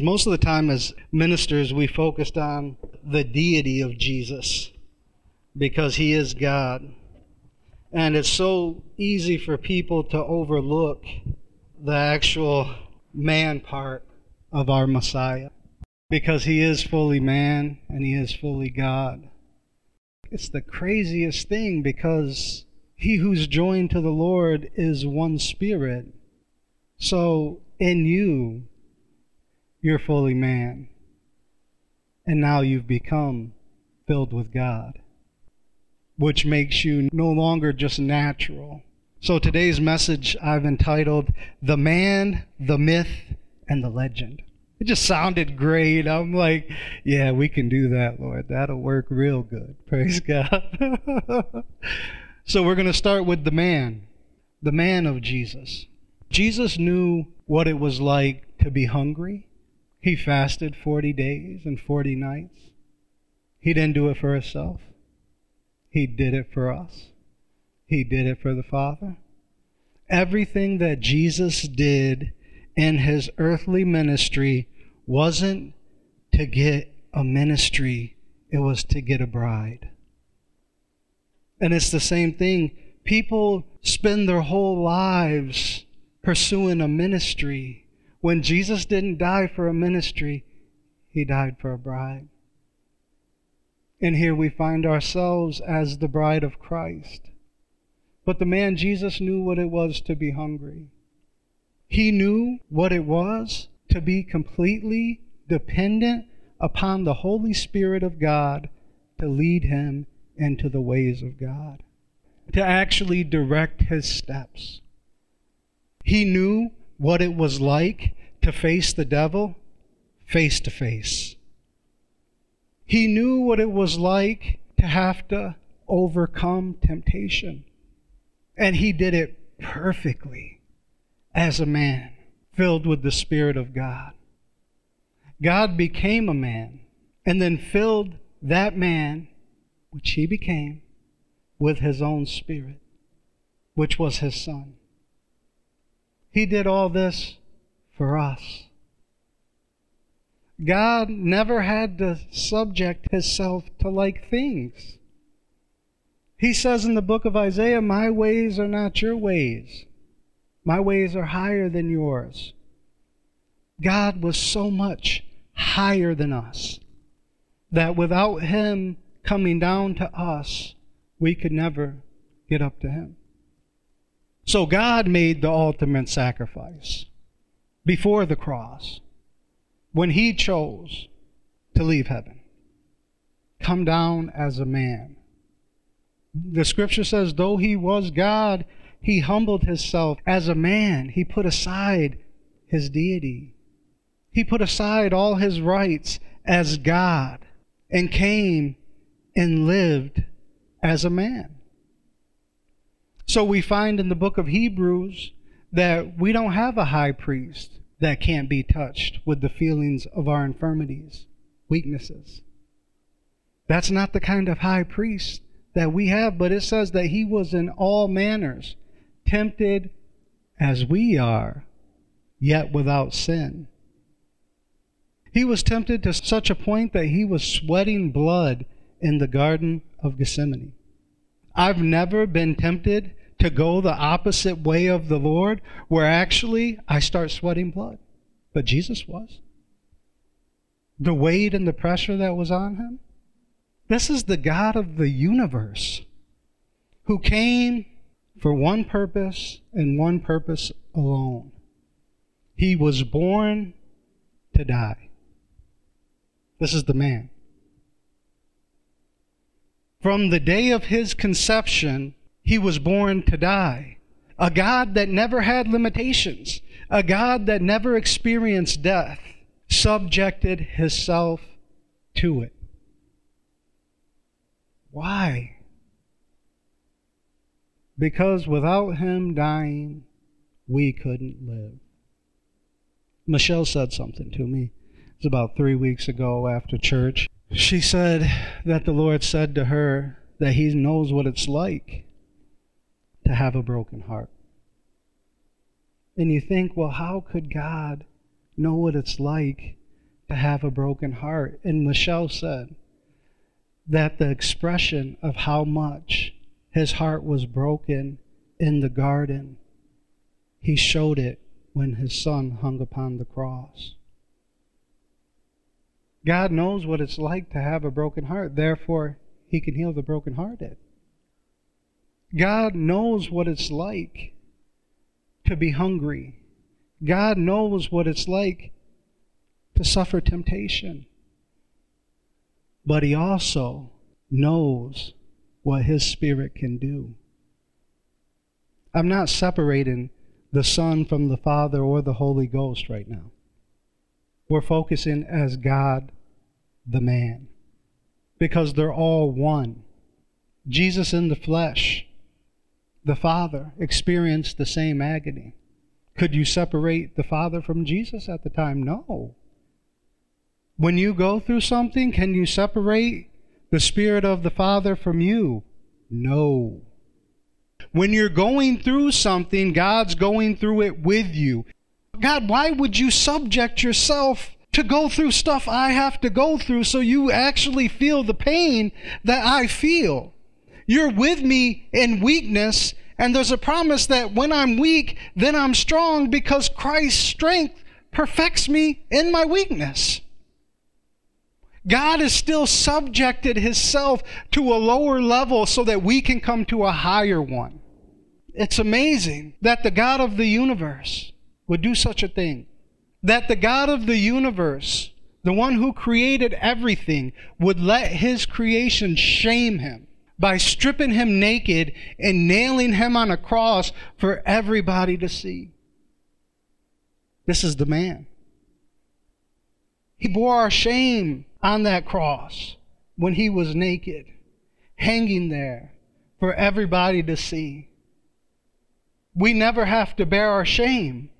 Most of the time, as ministers, we focused on the deity of Jesus because he is God. And it's so easy for people to overlook the actual man part of our Messiah because he is fully man and he is fully God. It's the craziest thing because he who's joined to the Lord is one spirit. So in you, you're fully man. And now you've become filled with God, which makes you no longer just natural. So today's message I've entitled The Man, the Myth, and the Legend. It just sounded great. I'm like, yeah, we can do that, Lord. That'll work real good. Praise God. so we're going to start with the man, the man of Jesus. Jesus knew what it was like to be hungry. He fasted 40 days and 40 nights. He didn't do it for himself. He did it for us. He did it for the Father. Everything that Jesus did in his earthly ministry wasn't to get a ministry, it was to get a bride. And it's the same thing. People spend their whole lives pursuing a ministry. When Jesus didn't die for a ministry, he died for a bride. And here we find ourselves as the bride of Christ. But the man Jesus knew what it was to be hungry. He knew what it was to be completely dependent upon the Holy Spirit of God to lead him into the ways of God, to actually direct his steps. He knew what it was like to face the devil face to face. He knew what it was like to have to overcome temptation. And he did it perfectly as a man filled with the Spirit of God. God became a man and then filled that man, which he became, with his own Spirit, which was his Son. He did all this for us. God never had to subject himself to like things. He says in the book of Isaiah, My ways are not your ways, my ways are higher than yours. God was so much higher than us that without Him coming down to us, we could never get up to Him. So God made the ultimate sacrifice before the cross when He chose to leave heaven, come down as a man. The scripture says, though He was God, he humbled himself as a man. He put aside his deity. He put aside all his rights as God and came and lived as a man. So we find in the book of Hebrews that we don't have a high priest that can't be touched with the feelings of our infirmities, weaknesses. That's not the kind of high priest that we have, but it says that he was in all manners tempted as we are, yet without sin. He was tempted to such a point that he was sweating blood in the Garden of Gethsemane. I've never been tempted to go the opposite way of the Lord, where actually I start sweating blood. But Jesus was. The weight and the pressure that was on him. This is the God of the universe who came for one purpose and one purpose alone. He was born to die. This is the man. From the day of his conception, he was born to die. A God that never had limitations, a God that never experienced death, subjected himself to it. Why? because without him dying, we couldn't live. Michelle said something to me. It was about three weeks ago after church. She said that the Lord said to her that He knows what it's like to have a broken heart. And you think, well, how could God know what it's like to have a broken heart. And Michelle said that the expression of how much his heart was broken in the garden, he showed it when his son hung upon the cross. God knows what it's like to have a broken heart. Therefore, he can heal the brokenhearted. God knows what it's like to be hungry. God knows what it's like to suffer temptation. But He also knows what His Spirit can do. I'm not separating the Son from the Father or the Holy Ghost right now. We're focusing as God the man because they're all one. Jesus in the flesh, the Father, experienced the same agony. Could you separate the Father from Jesus at the time? No. When you go through something, can you separate the Spirit of the Father from you? No. When you're going through something, God's going through it with you. God, why would you subject yourself to go through stuff I have to go through so you actually feel the pain that I feel. You're with me in weakness, and there's a promise that when I'm weak, then I'm strong because Christ's strength perfects me in my weakness. God has still subjected himself to a lower level so that we can come to a higher one. It's amazing that the God of the universe would do such a thing that the God of the universe, the one who created everything, would let his creation shame him by stripping him naked and nailing him on a cross for everybody to see. This is the man. He bore our shame on that cross when he was naked, hanging there for everybody to see. We never have to bear our shame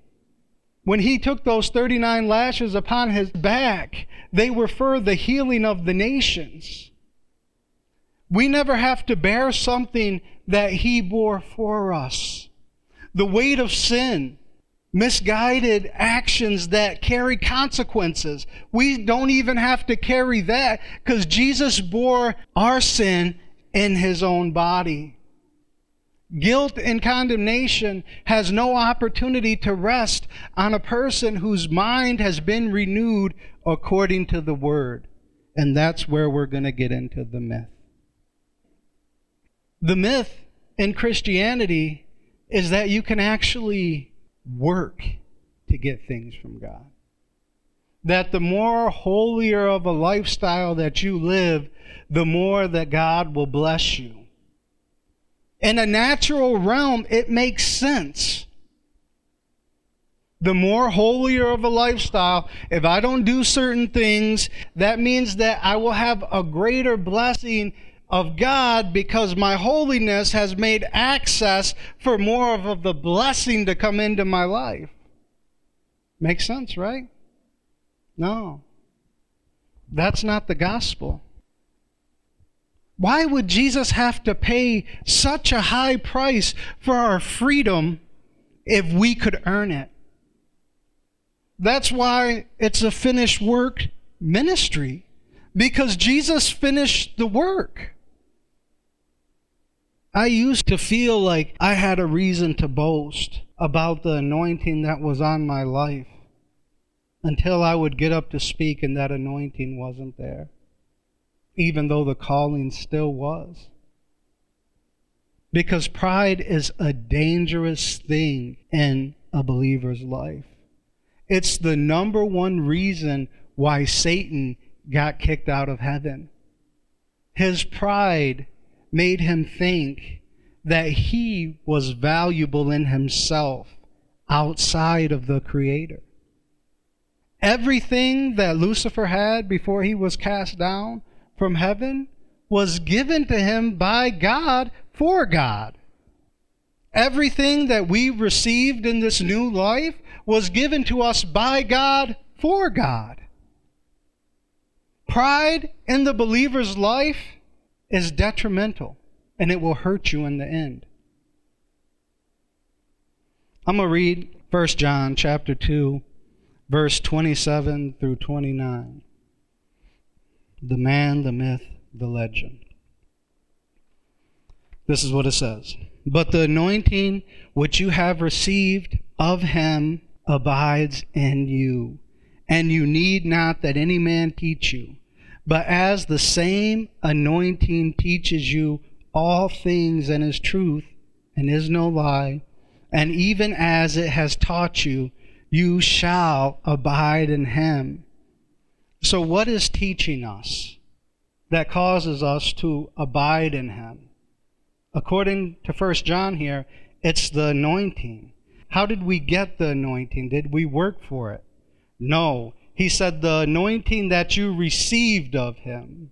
when he took those 39 lashes upon his back, they were for the healing of the nations. We never have to bear something that he bore for us. The weight of sin, misguided actions that carry consequences. We don't even have to carry that because Jesus bore our sin in his own body. Guilt and condemnation has no opportunity to rest on a person whose mind has been renewed according to the Word. And that's where we're going to get into the myth. The myth in Christianity is that you can actually work to get things from God. That the more holier of a lifestyle that you live, the more that God will bless you in a natural realm, it makes sense. The more holier of a lifestyle, if I don't do certain things, that means that I will have a greater blessing of God because my holiness has made access for more of the blessing to come into my life. Makes sense, right? No. That's not the gospel. Why would Jesus have to pay such a high price for our freedom if we could earn it? That's why it's a finished work ministry, because Jesus finished the work. I used to feel like I had a reason to boast about the anointing that was on my life until I would get up to speak and that anointing wasn't there even though the calling still was. Because pride is a dangerous thing in a believer's life. It's the number one reason why Satan got kicked out of heaven. His pride made him think that he was valuable in himself outside of the Creator. Everything that Lucifer had before he was cast down from heaven was given to him by God for God. Everything that we received in this new life was given to us by God for God. Pride in the believer's life is detrimental and it will hurt you in the end. I'm going to read 1 John chapter 2 verse 27 through 29. The man, the myth, the legend. This is what it says. But the anointing which you have received of him abides in you, and you need not that any man teach you. But as the same anointing teaches you all things and is truth and is no lie, and even as it has taught you, you shall abide in him. So, what is teaching us that causes us to abide in him? According to First John here, it's the anointing. How did we get the anointing? Did we work for it? No. He said the anointing that you received of him,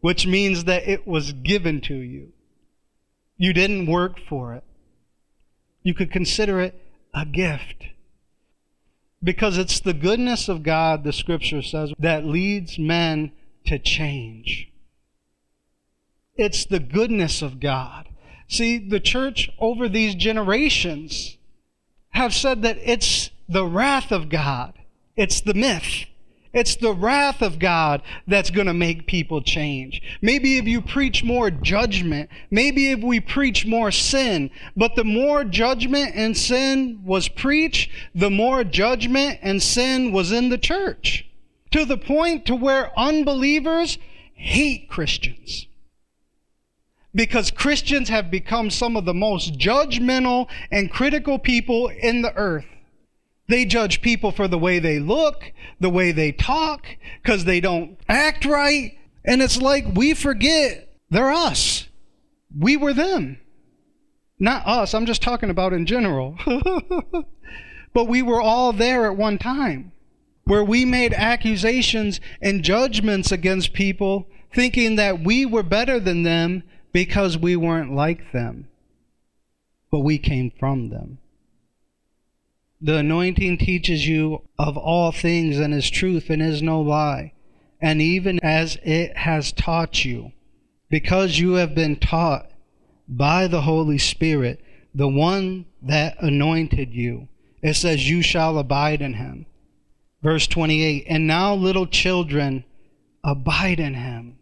which means that it was given to you. You didn't work for it. You could consider it a gift. Because it's the goodness of God, the scripture says, that leads men to change. It's the goodness of God. See, the church over these generations have said that it's the wrath of God. It's the myth. It's the wrath of God that's going to make people change. Maybe if you preach more judgment, maybe if we preach more sin, but the more judgment and sin was preached, the more judgment and sin was in the church. To the point to where unbelievers hate Christians. Because Christians have become some of the most judgmental and critical people in the earth. They judge people for the way they look, the way they talk, because they don't act right. And it's like we forget they're us. We were them. Not us, I'm just talking about in general. but we were all there at one time where we made accusations and judgments against people thinking that we were better than them because we weren't like them. But we came from them. The anointing teaches you of all things and is truth and is no lie. And even as it has taught you, because you have been taught by the Holy Spirit, the one that anointed you, it says, You shall abide in him. Verse 28 And now, little children, abide in him.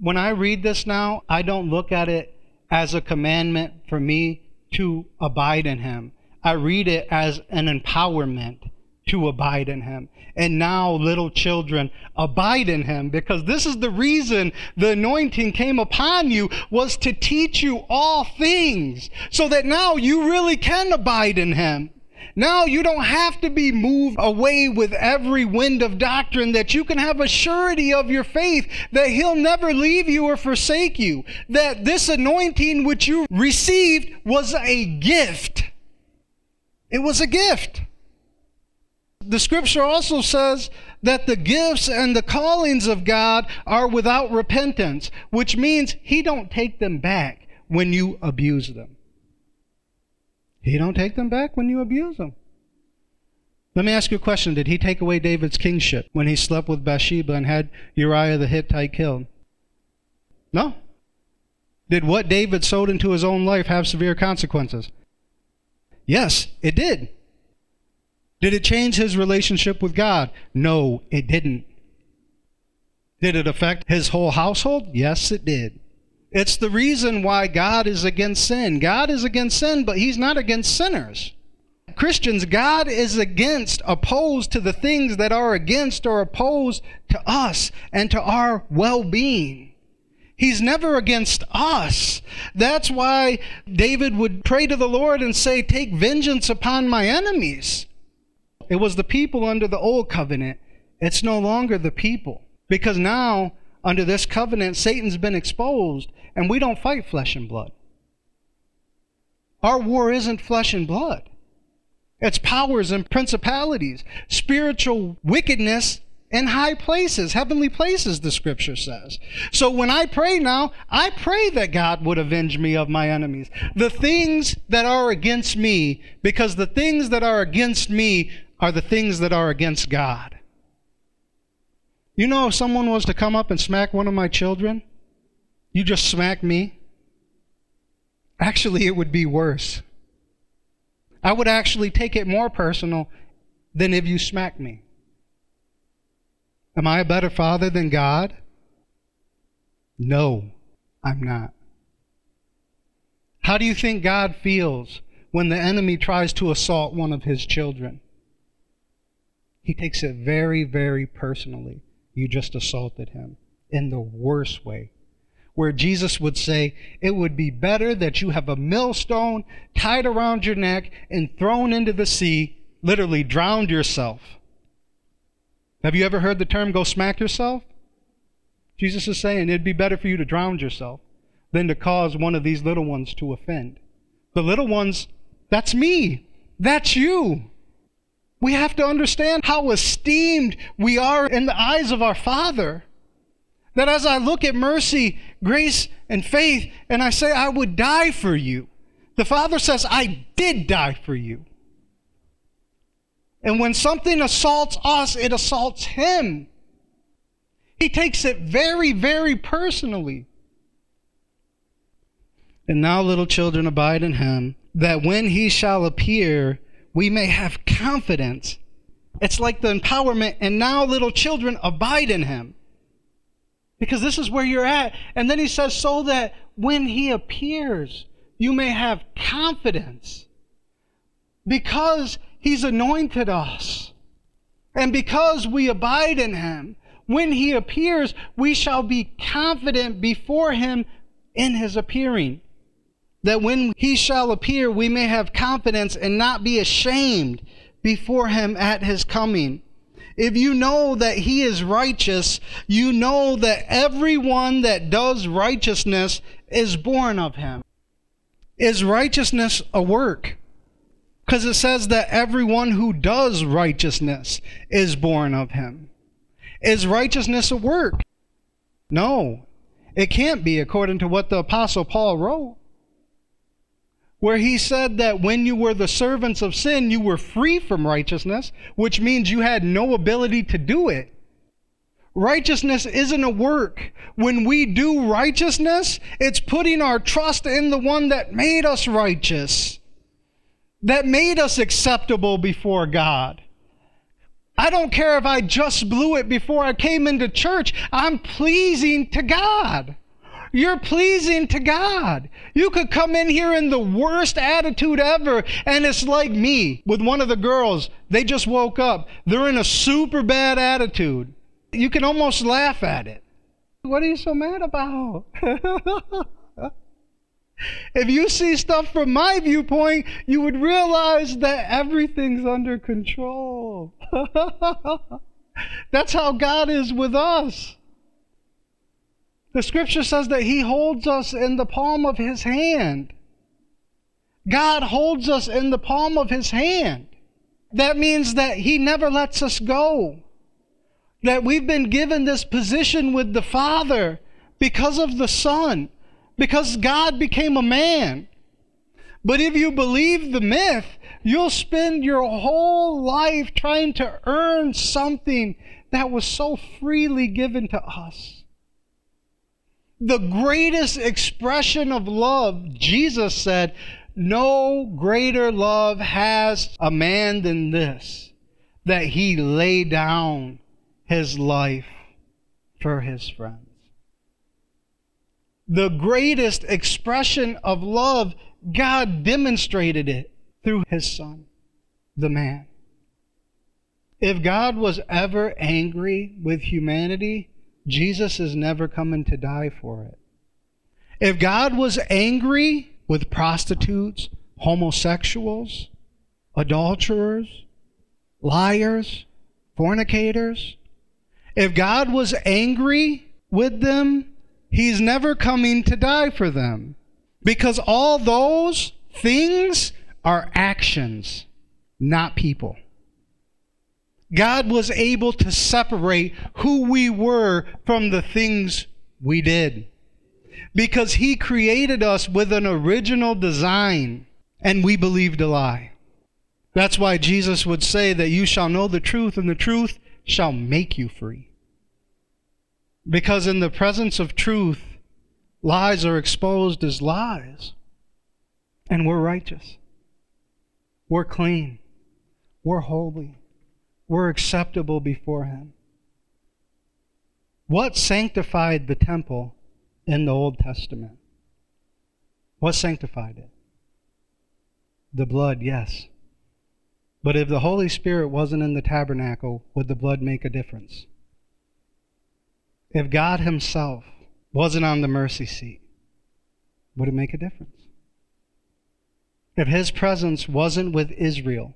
When I read this now, I don't look at it as a commandment for me to abide in him. I read it as an empowerment to abide in him. And now, little children, abide in him because this is the reason the anointing came upon you was to teach you all things so that now you really can abide in him. Now you don't have to be moved away with every wind of doctrine, that you can have a surety of your faith that He'll never leave you or forsake you. That this anointing which you received was a gift. It was a gift. The scripture also says that the gifts and the callings of God are without repentance, which means he don't take them back when you abuse them. He don't take them back when you abuse them. Let me ask you a question. Did he take away David's kingship when he slept with Bathsheba and had Uriah the Hittite killed? No. Did what David sowed into his own life have severe consequences? Yes, it did. Did it change his relationship with God? No, it didn't. Did it affect his whole household? Yes, it did. It's the reason why God is against sin. God is against sin, but he's not against sinners. Christians, God is against, opposed to the things that are against or opposed to us and to our well being. He's never against us. That's why David would pray to the Lord and say, Take vengeance upon my enemies. It was the people under the old covenant. It's no longer the people. Because now, under this covenant, Satan's been exposed, and we don't fight flesh and blood. Our war isn't flesh and blood. It's powers and principalities, spiritual wickedness in high places, heavenly places, the scripture says. So when I pray now, I pray that God would avenge me of my enemies. The things that are against me, because the things that are against me are the things that are against God. You know, if someone was to come up and smack one of my children, you just smack me. Actually, it would be worse. I would actually take it more personal than if you smacked me. Am I a better father than God? No, I'm not. How do you think God feels when the enemy tries to assault one of his children? He takes it very, very personally. You just assaulted him in the worst way. Where Jesus would say, It would be better that you have a millstone tied around your neck and thrown into the sea, literally drowned yourself. Have you ever heard the term go smack yourself? Jesus is saying it'd be better for you to drown yourself than to cause one of these little ones to offend. The little ones, that's me. That's you. We have to understand how esteemed we are in the eyes of our Father. That as I look at mercy, grace, and faith, and I say, I would die for you, the Father says, I did die for you. And when something assaults us, it assaults Him. He takes it very, very personally. And now, little children, abide in Him, that when He shall appear, we may have confidence. It's like the empowerment, and now, little children, abide in him. Because this is where you're at. And then he says, so that when he appears, you may have confidence. Because he's anointed us. And because we abide in him, when he appears, we shall be confident before him in his appearing that when he shall appear, we may have confidence and not be ashamed before him at his coming. If you know that he is righteous, you know that everyone that does righteousness is born of him. Is righteousness a work? Because it says that everyone who does righteousness is born of him. Is righteousness a work? No, it can't be according to what the Apostle Paul wrote where he said that when you were the servants of sin, you were free from righteousness, which means you had no ability to do it. Righteousness isn't a work. When we do righteousness, it's putting our trust in the one that made us righteous, that made us acceptable before God. I don't care if I just blew it before I came into church, I'm pleasing to God. You're pleasing to God. You could come in here in the worst attitude ever, and it's like me with one of the girls. They just woke up. They're in a super bad attitude. You can almost laugh at it. What are you so mad about? if you see stuff from my viewpoint, you would realize that everything's under control. That's how God is with us. The scripture says that He holds us in the palm of His hand. God holds us in the palm of His hand. That means that He never lets us go. That we've been given this position with the Father because of the Son, because God became a man. But if you believe the myth, you'll spend your whole life trying to earn something that was so freely given to us the greatest expression of love, Jesus said, No greater love has a man than this, that he lay down his life for his friends. The greatest expression of love, God demonstrated it through his son, the man. If God was ever angry with humanity, Jesus is never coming to die for it. If God was angry with prostitutes, homosexuals, adulterers, liars, fornicators, if God was angry with them, He's never coming to die for them. Because all those things are actions, not people. God was able to separate who we were from the things we did. Because He created us with an original design, and we believed a lie. That's why Jesus would say that you shall know the truth, and the truth shall make you free. Because in the presence of truth, lies are exposed as lies. And we're righteous. We're clean. We're holy. We're acceptable before Him. What sanctified the temple in the Old Testament? What sanctified it? The blood, yes. But if the Holy Spirit wasn't in the tabernacle, would the blood make a difference? If God Himself wasn't on the mercy seat, would it make a difference? If His presence wasn't with Israel,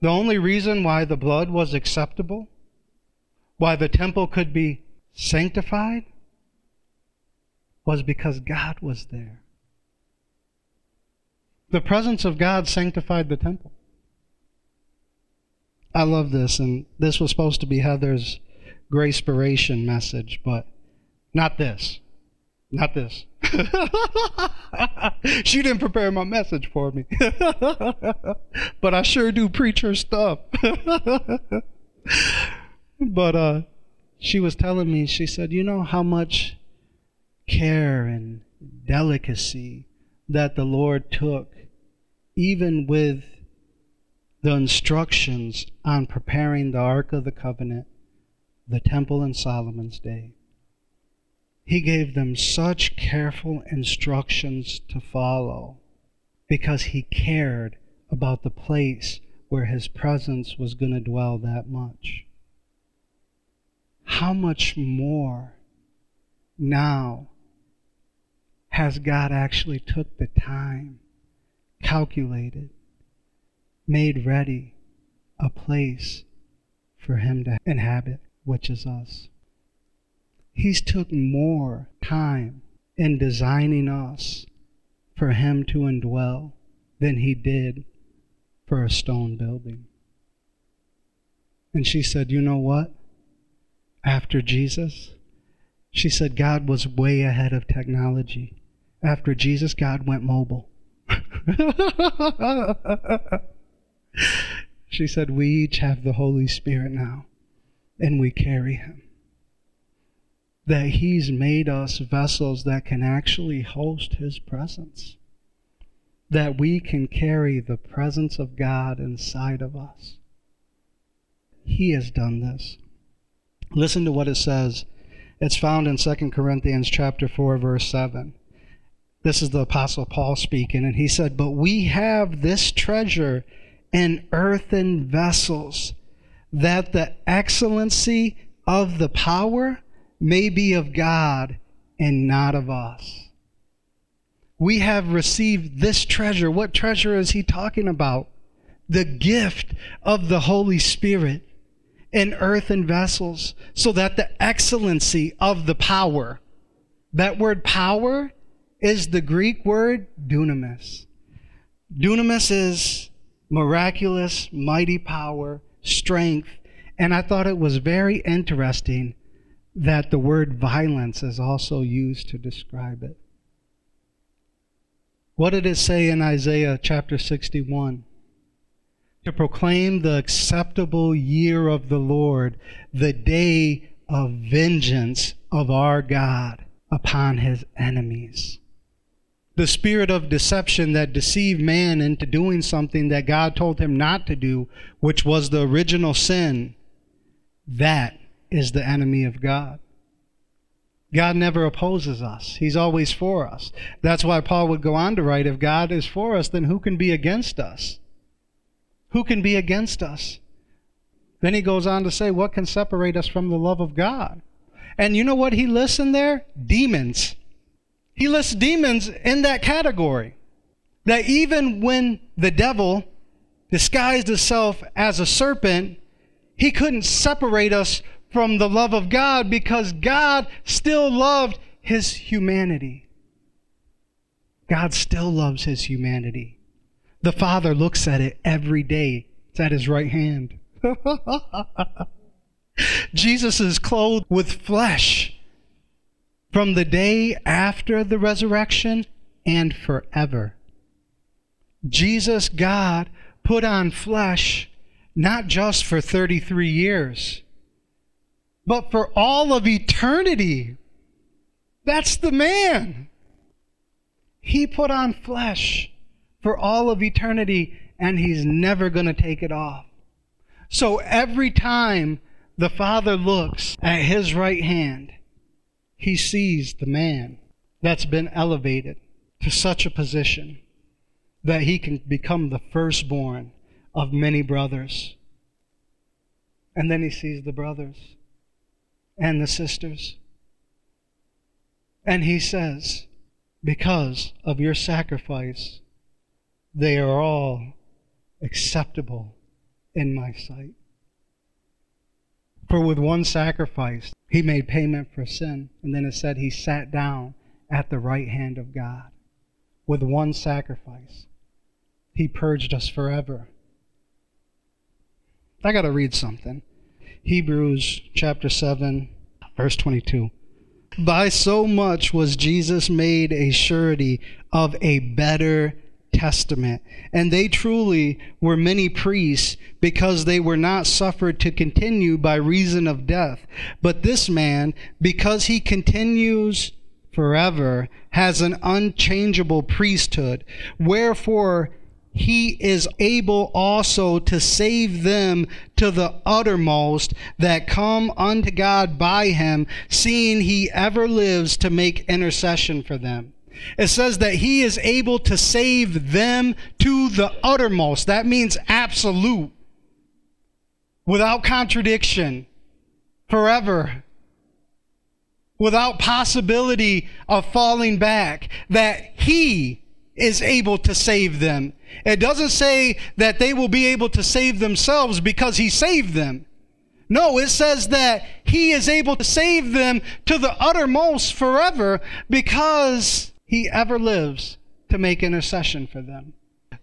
the only reason why the blood was acceptable, why the temple could be sanctified, was because God was there. The presence of God sanctified the temple. I love this, and this was supposed to be Heather's gracepiration message, but not this. Not this. she didn't prepare my message for me. but I sure do preach her stuff. but uh, she was telling me, she said, You know how much care and delicacy that the Lord took, even with the instructions on preparing the Ark of the Covenant, the temple in Solomon's day. He gave them such careful instructions to follow because he cared about the place where his presence was going to dwell that much. How much more now has God actually took the time, calculated, made ready a place for him to inhabit, which is us. He's took more time in designing us for him to indwell than he did for a stone building. And she said, You know what? After Jesus, she said God was way ahead of technology after Jesus, God went mobile. she said, We each have the Holy Spirit now, and we carry Him. That He's made us vessels that can actually host His presence. That we can carry the presence of God inside of us. He has done this. Listen to what it says. It's found in 2 Corinthians chapter 4 verse 7. This is the Apostle Paul speaking, and he said, But we have this treasure in earthen vessels, that the excellency of the power may be of God and not of us. We have received this treasure. What treasure is he talking about? The gift of the Holy Spirit in earthen vessels, so that the excellency of the power, that word power is the Greek word dunamis. Dunamis is miraculous, mighty power, strength. And I thought it was very interesting that the word violence is also used to describe it. What did it say in Isaiah chapter 61? To proclaim the acceptable year of the Lord, the day of vengeance of our God upon his enemies the spirit of deception that deceived man into doing something that God told him not to do, which was the original sin, that is the enemy of God. God never opposes us. He's always for us. That's why Paul would go on to write, if God is for us, then who can be against us? Who can be against us? Then he goes on to say, what can separate us from the love of God? And you know what he lists in there? Demons. He lists demons in that category. That even when the devil disguised himself as a serpent, he couldn't separate us from the love of God because God still loved his humanity. God still loves his humanity. The Father looks at it every day. It's at his right hand. Jesus is clothed with flesh from the day after the resurrection and forever. Jesus, God, put on flesh not just for 33 years, but for all of eternity. That's the man. He put on flesh for all of eternity and he's never going to take it off. So every time the Father looks at his right hand, he sees the man that's been elevated to such a position that he can become the firstborn of many brothers. And then he sees the brothers and the sisters. And he says, Because of your sacrifice, they are all acceptable in my sight. For with one sacrifice, he made payment for sin. And then it said he sat down at the right hand of God. With one sacrifice, he purged us forever. I got to read something. Hebrews chapter 7, verse 22. By so much was Jesus made a surety of a better testament. And they truly were many priests because they were not suffered to continue by reason of death. But this man, because he continues forever, has an unchangeable priesthood. Wherefore, he is able also to save them to the uttermost that come unto God by him, seeing he ever lives to make intercession for them. It says that he is able to save them to the uttermost. That means absolute, without contradiction, forever, without possibility of falling back. That he is able to save them. It doesn't say that they will be able to save themselves because he saved them. No, it says that he is able to save them to the uttermost forever because he ever lives to make intercession for them.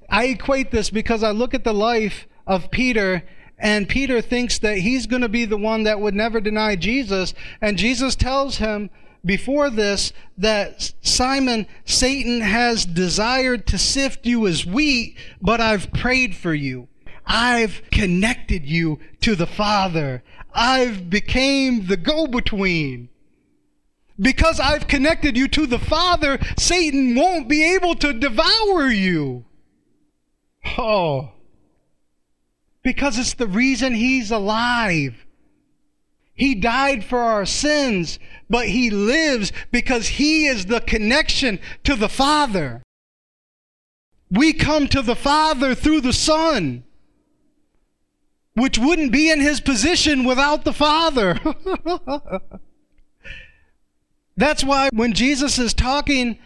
I equate this because I look at the life of Peter and Peter thinks that he's going to be the one that would never deny Jesus. And Jesus tells him before this that Simon, Satan has desired to sift you as wheat, but I've prayed for you. I've connected you to the Father. I've became the go-between. Because I've connected you to the Father, Satan won't be able to devour you. Oh. Because it's the reason he's alive. He died for our sins, but he lives because he is the connection to the Father. We come to the Father through the Son, which wouldn't be in his position without the Father. That's why when Jesus is talking,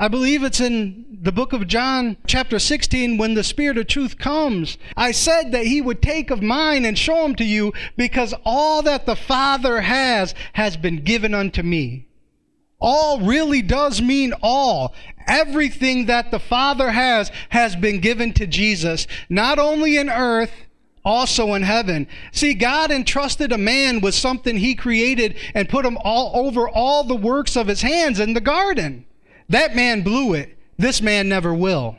I believe it's in the book of John, chapter 16, when the Spirit of truth comes. I said that He would take of mine and show them to you because all that the Father has has been given unto me. All really does mean all. Everything that the Father has has been given to Jesus, not only in earth, also in heaven. See, God entrusted a man with something he created and put him all over all the works of his hands in the garden. That man blew it. This man never will.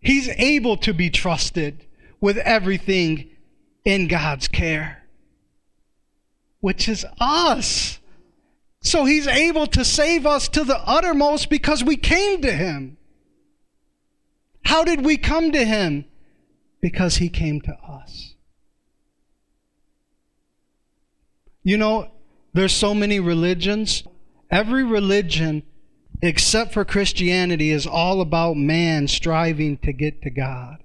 He's able to be trusted with everything in God's care, which is us. So he's able to save us to the uttermost because we came to him. How did we come to him? Because he came to us. You know, there's so many religions. Every religion, except for Christianity, is all about man striving to get to God.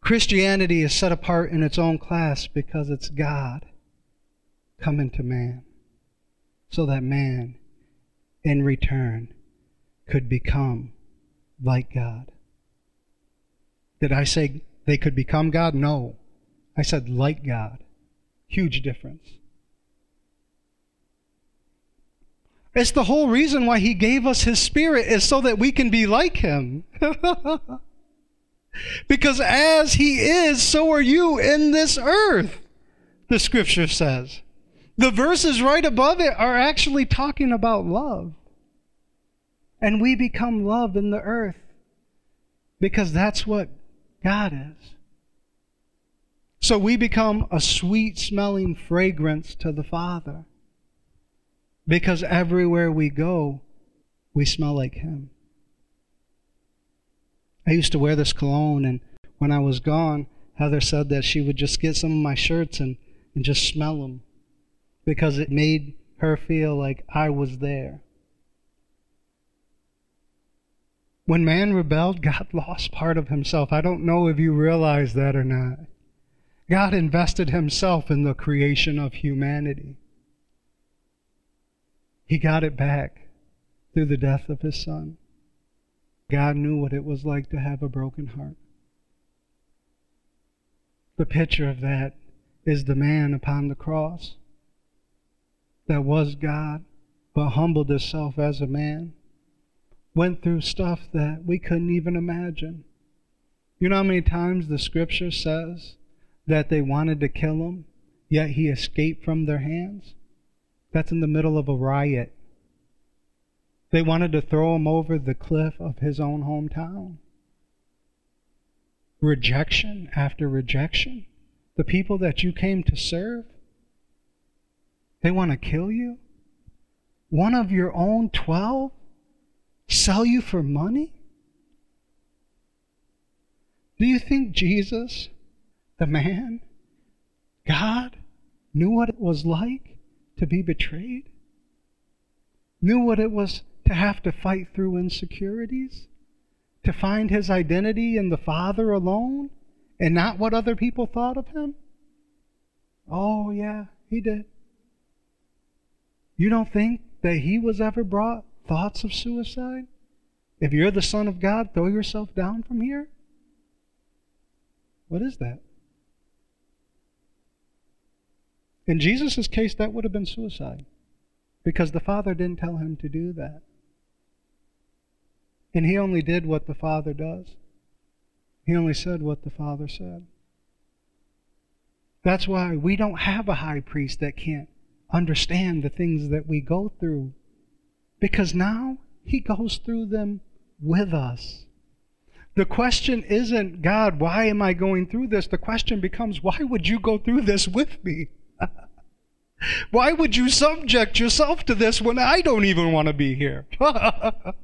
Christianity is set apart in its own class because it's God coming to man so that man, in return, could become like God. Did I say they could become God? No. I said like God. Huge difference. It's the whole reason why he gave us his spirit is so that we can be like him. because as he is, so are you in this earth, the scripture says. The verses right above it are actually talking about love. And we become love in the earth because that's what God is. So we become a sweet smelling fragrance to the Father. Because everywhere we go, we smell like Him. I used to wear this cologne, and when I was gone, Heather said that she would just get some of my shirts and, and just smell them because it made her feel like I was there. When man rebelled, God lost part of himself. I don't know if you realize that or not. God invested himself in the creation of humanity. He got it back through the death of his son. God knew what it was like to have a broken heart. The picture of that is the man upon the cross that was God, but humbled himself as a man, went through stuff that we couldn't even imagine. You know how many times the scripture says that they wanted to kill him, yet he escaped from their hands? That's in the middle of a riot. They wanted to throw him over the cliff of his own hometown. Rejection after rejection. The people that you came to serve, they want to kill you? One of your own 12? Sell you for money? Do you think Jesus, the man, God, knew what it was like to be betrayed? Knew what it was to have to fight through insecurities? To find his identity in the Father alone and not what other people thought of him? Oh, yeah, he did. You don't think that he was ever brought thoughts of suicide? If you're the Son of God, throw yourself down from here? What is that? In Jesus' case, that would have been suicide because the Father didn't tell him to do that. And he only did what the Father does. He only said what the Father said. That's why we don't have a high priest that can't understand the things that we go through. Because now he goes through them with us. The question isn't, God, why am I going through this? The question becomes, why would you go through this with me? why would you subject yourself to this when I don't even want to be here? but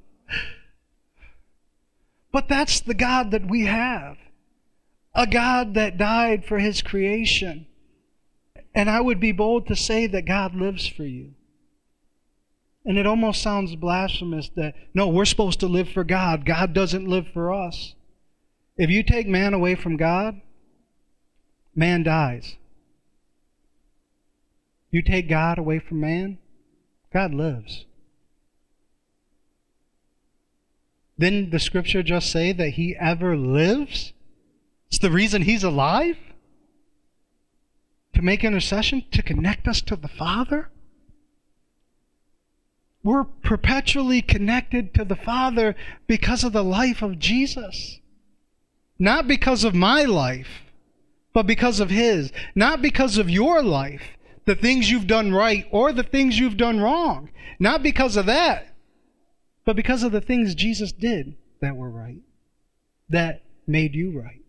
that's the God that we have a God that died for his creation. And I would be bold to say that God lives for you. And it almost sounds blasphemous that, no, we're supposed to live for God. God doesn't live for us. If you take man away from God, man dies. You take God away from man, God lives. Didn't the scripture just say that he ever lives? It's the reason he's alive? To make intercession? To connect us to the Father? We're perpetually connected to the Father because of the life of Jesus. Not because of my life, but because of His. Not because of your life, the things you've done right or the things you've done wrong. Not because of that, but because of the things Jesus did that were right, that made you right.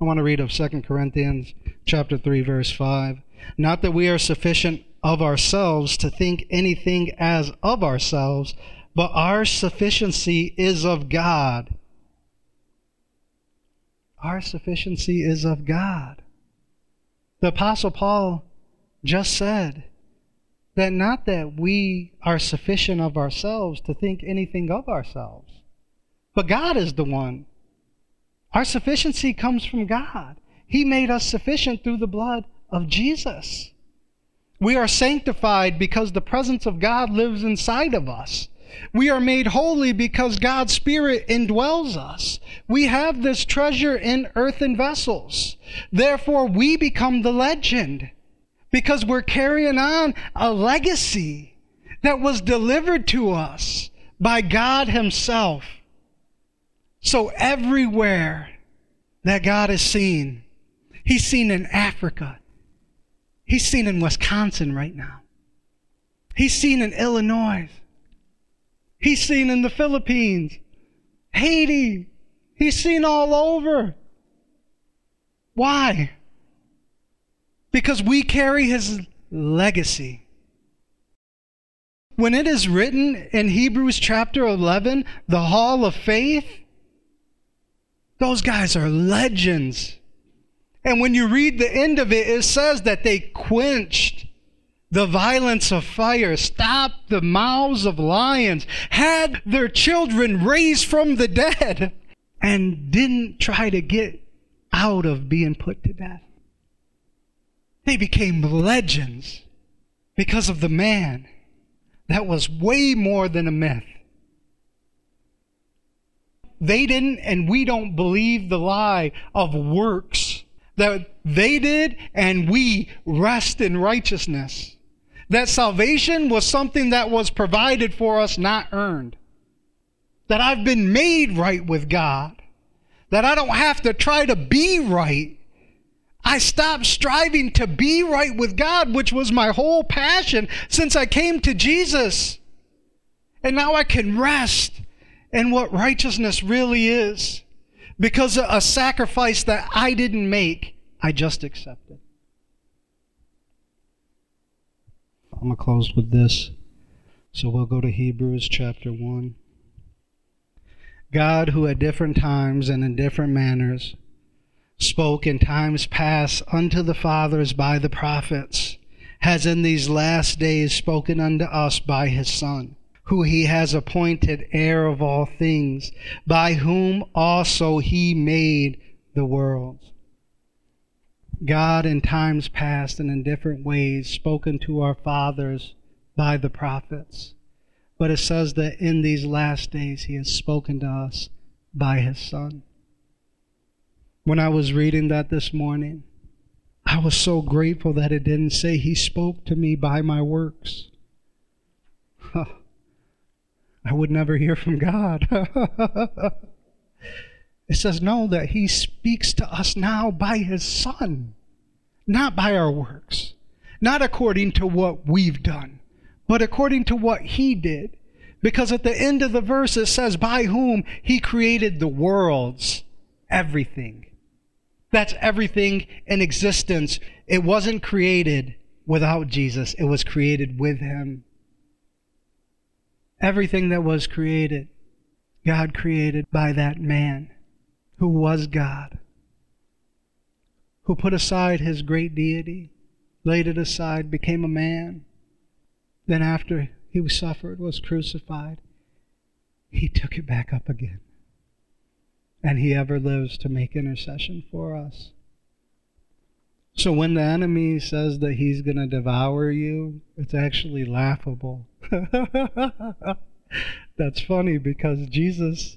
I want to read of 2 Corinthians chapter 3 verse 5. Not that we are sufficient of ourselves to think anything as of ourselves, but our sufficiency is of God. Our sufficiency is of God. The apostle Paul just said that not that we are sufficient of ourselves to think anything of ourselves, but God is the one our sufficiency comes from God. He made us sufficient through the blood of Jesus. We are sanctified because the presence of God lives inside of us. We are made holy because God's Spirit indwells us. We have this treasure in earthen vessels. Therefore, we become the legend because we're carrying on a legacy that was delivered to us by God Himself. So everywhere that God is seen, He's seen in Africa. He's seen in Wisconsin right now. He's seen in Illinois. He's seen in the Philippines, Haiti. He's seen all over. Why? Because we carry his legacy. When it is written in Hebrews chapter 11, the hall of faith, those guys are legends. And when you read the end of it, it says that they quenched the violence of fire, stopped the mouths of lions, had their children raised from the dead, and didn't try to get out of being put to death. They became legends because of the man that was way more than a myth. They didn't, and we don't believe the lie of works that they did, and we rest in righteousness. That salvation was something that was provided for us, not earned. That I've been made right with God. That I don't have to try to be right. I stopped striving to be right with God, which was my whole passion since I came to Jesus. And now I can rest in what righteousness really is because a sacrifice that I didn't make, I just accepted. I'm going to close with this. So we'll go to Hebrews chapter 1. God, who at different times and in different manners spoke in times past unto the fathers by the prophets, has in these last days spoken unto us by his Son who he has appointed heir of all things, by whom also he made the worlds. God, in times past and in different ways, spoken to our fathers by the prophets. But it says that in these last days, he has spoken to us by his Son. When I was reading that this morning, I was so grateful that it didn't say he spoke to me by my works. I would never hear from God. it says, no, that He speaks to us now by His Son, not by our works, not according to what we've done, but according to what He did. Because at the end of the verse it says, by whom He created the worlds, everything. That's everything in existence. It wasn't created without Jesus, it was created with Him. Everything that was created, God created by that man who was God, who put aside his great deity, laid it aside, became a man. Then, after he suffered, was crucified, he took it back up again. And he ever lives to make intercession for us. So when the enemy says that he's going to devour you, it's actually laughable. That's funny because Jesus,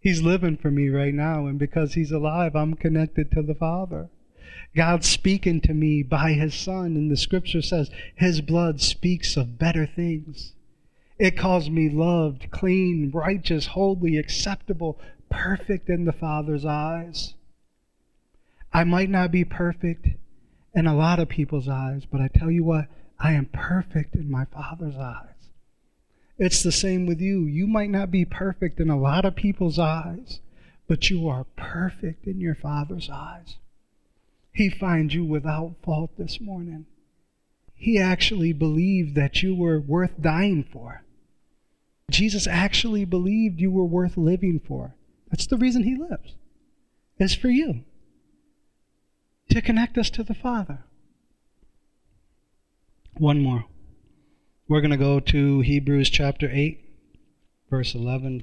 he's living for me right now, and because he's alive, I'm connected to the Father. God's speaking to me by his Son, and the scripture says his blood speaks of better things. It calls me loved, clean, righteous, holy, acceptable, perfect in the Father's eyes. I might not be perfect in a lot of people's eyes, but I tell you what, I am perfect in my Father's eyes. It's the same with you. You might not be perfect in a lot of people's eyes, but you are perfect in your Father's eyes. He finds you without fault this morning. He actually believed that you were worth dying for. Jesus actually believed you were worth living for. That's the reason he lives. It's for you to connect us to the Father. One more. We're going to go to Hebrews chapter 8, verse 11.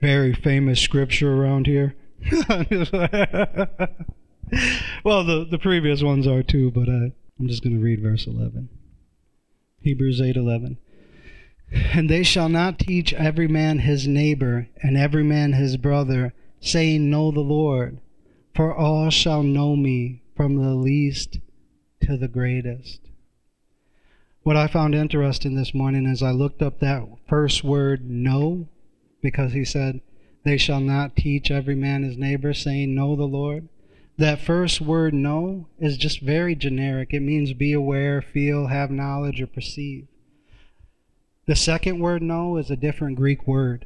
Very famous scripture around here. well, the, the previous ones are too, but uh, I'm just going to read verse 11. Hebrews 8 11. And they shall not teach every man his neighbor and every man his brother, saying, Know the Lord for all shall know me from the least to the greatest. What I found interesting this morning is I looked up that first word, know, because he said, They shall not teach every man his neighbor, saying, Know the Lord. That first word, know, is just very generic. It means be aware, feel, have knowledge, or perceive. The second word, know, is a different Greek word.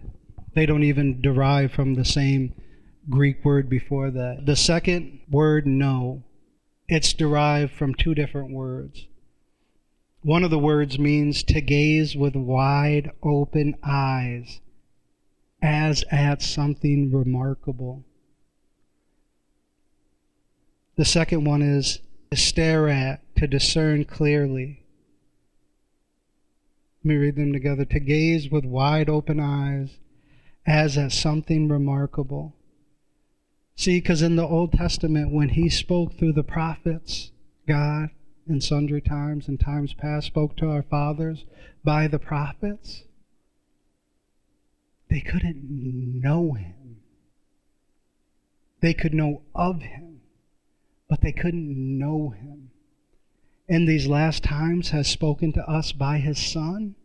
They don't even derive from the same Greek word before that. The second word, know, it's derived from two different words. One of the words means to gaze with wide open eyes as at something remarkable. The second one is to stare at, to discern clearly. Let me read them together. To gaze with wide open eyes as at something remarkable. See, because in the Old Testament, when he spoke through the prophets, God in sundry times and times past spoke to our fathers by the prophets, they couldn't know him. They could know of him, but they couldn't know him. In these last times has spoken to us by his son.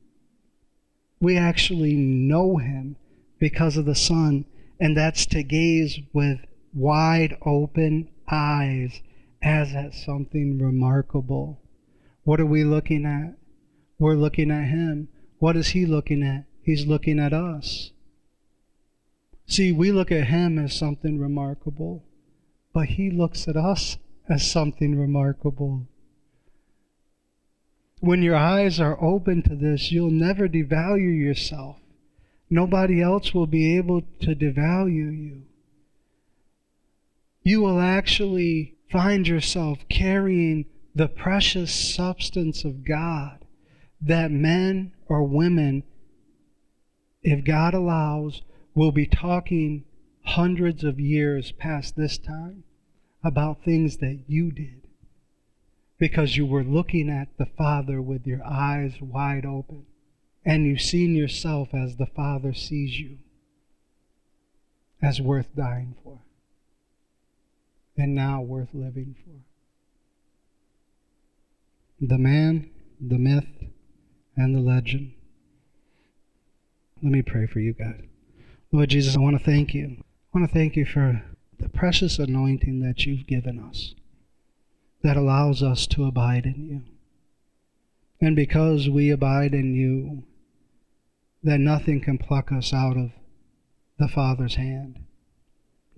We actually know him because of the son, and that's to gaze with wide open eyes as at something remarkable. What are we looking at? We're looking at Him. What is He looking at? He's looking at us. See, we look at Him as something remarkable, but He looks at us as something remarkable. When your eyes are open to this, you'll never devalue yourself. Nobody else will be able to devalue you. You will actually find yourself carrying the precious substance of God that men or women, if God allows, will be talking hundreds of years past this time about things that you did. Because you were looking at the Father with your eyes wide open and you've seen yourself as the Father sees you as worth dying for and now worth living for. The man, the myth, and the legend. Let me pray for you, God. Lord Jesus, I want to thank you. I want to thank you for the precious anointing that you've given us that allows us to abide in you. And because we abide in you, that nothing can pluck us out of the Father's hand.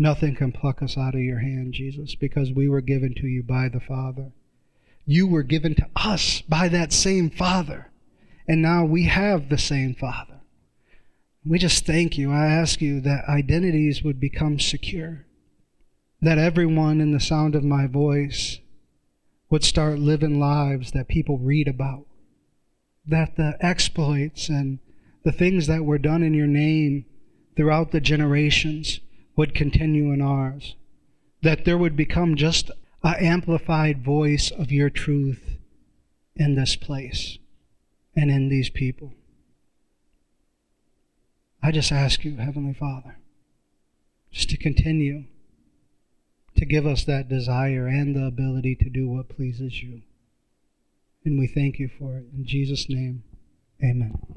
Nothing can pluck us out of your hand, Jesus, because we were given to you by the Father. You were given to us by that same Father. And now we have the same Father. We just thank you. I ask you that identities would become secure, that everyone in the sound of my voice would start living lives that people read about, that the exploits and the things that were done in your name throughout the generations would continue in ours, that there would become just an amplified voice of your truth in this place and in these people. I just ask you, Heavenly Father, just to continue to give us that desire and the ability to do what pleases you. And we thank you for it. In Jesus' name, amen.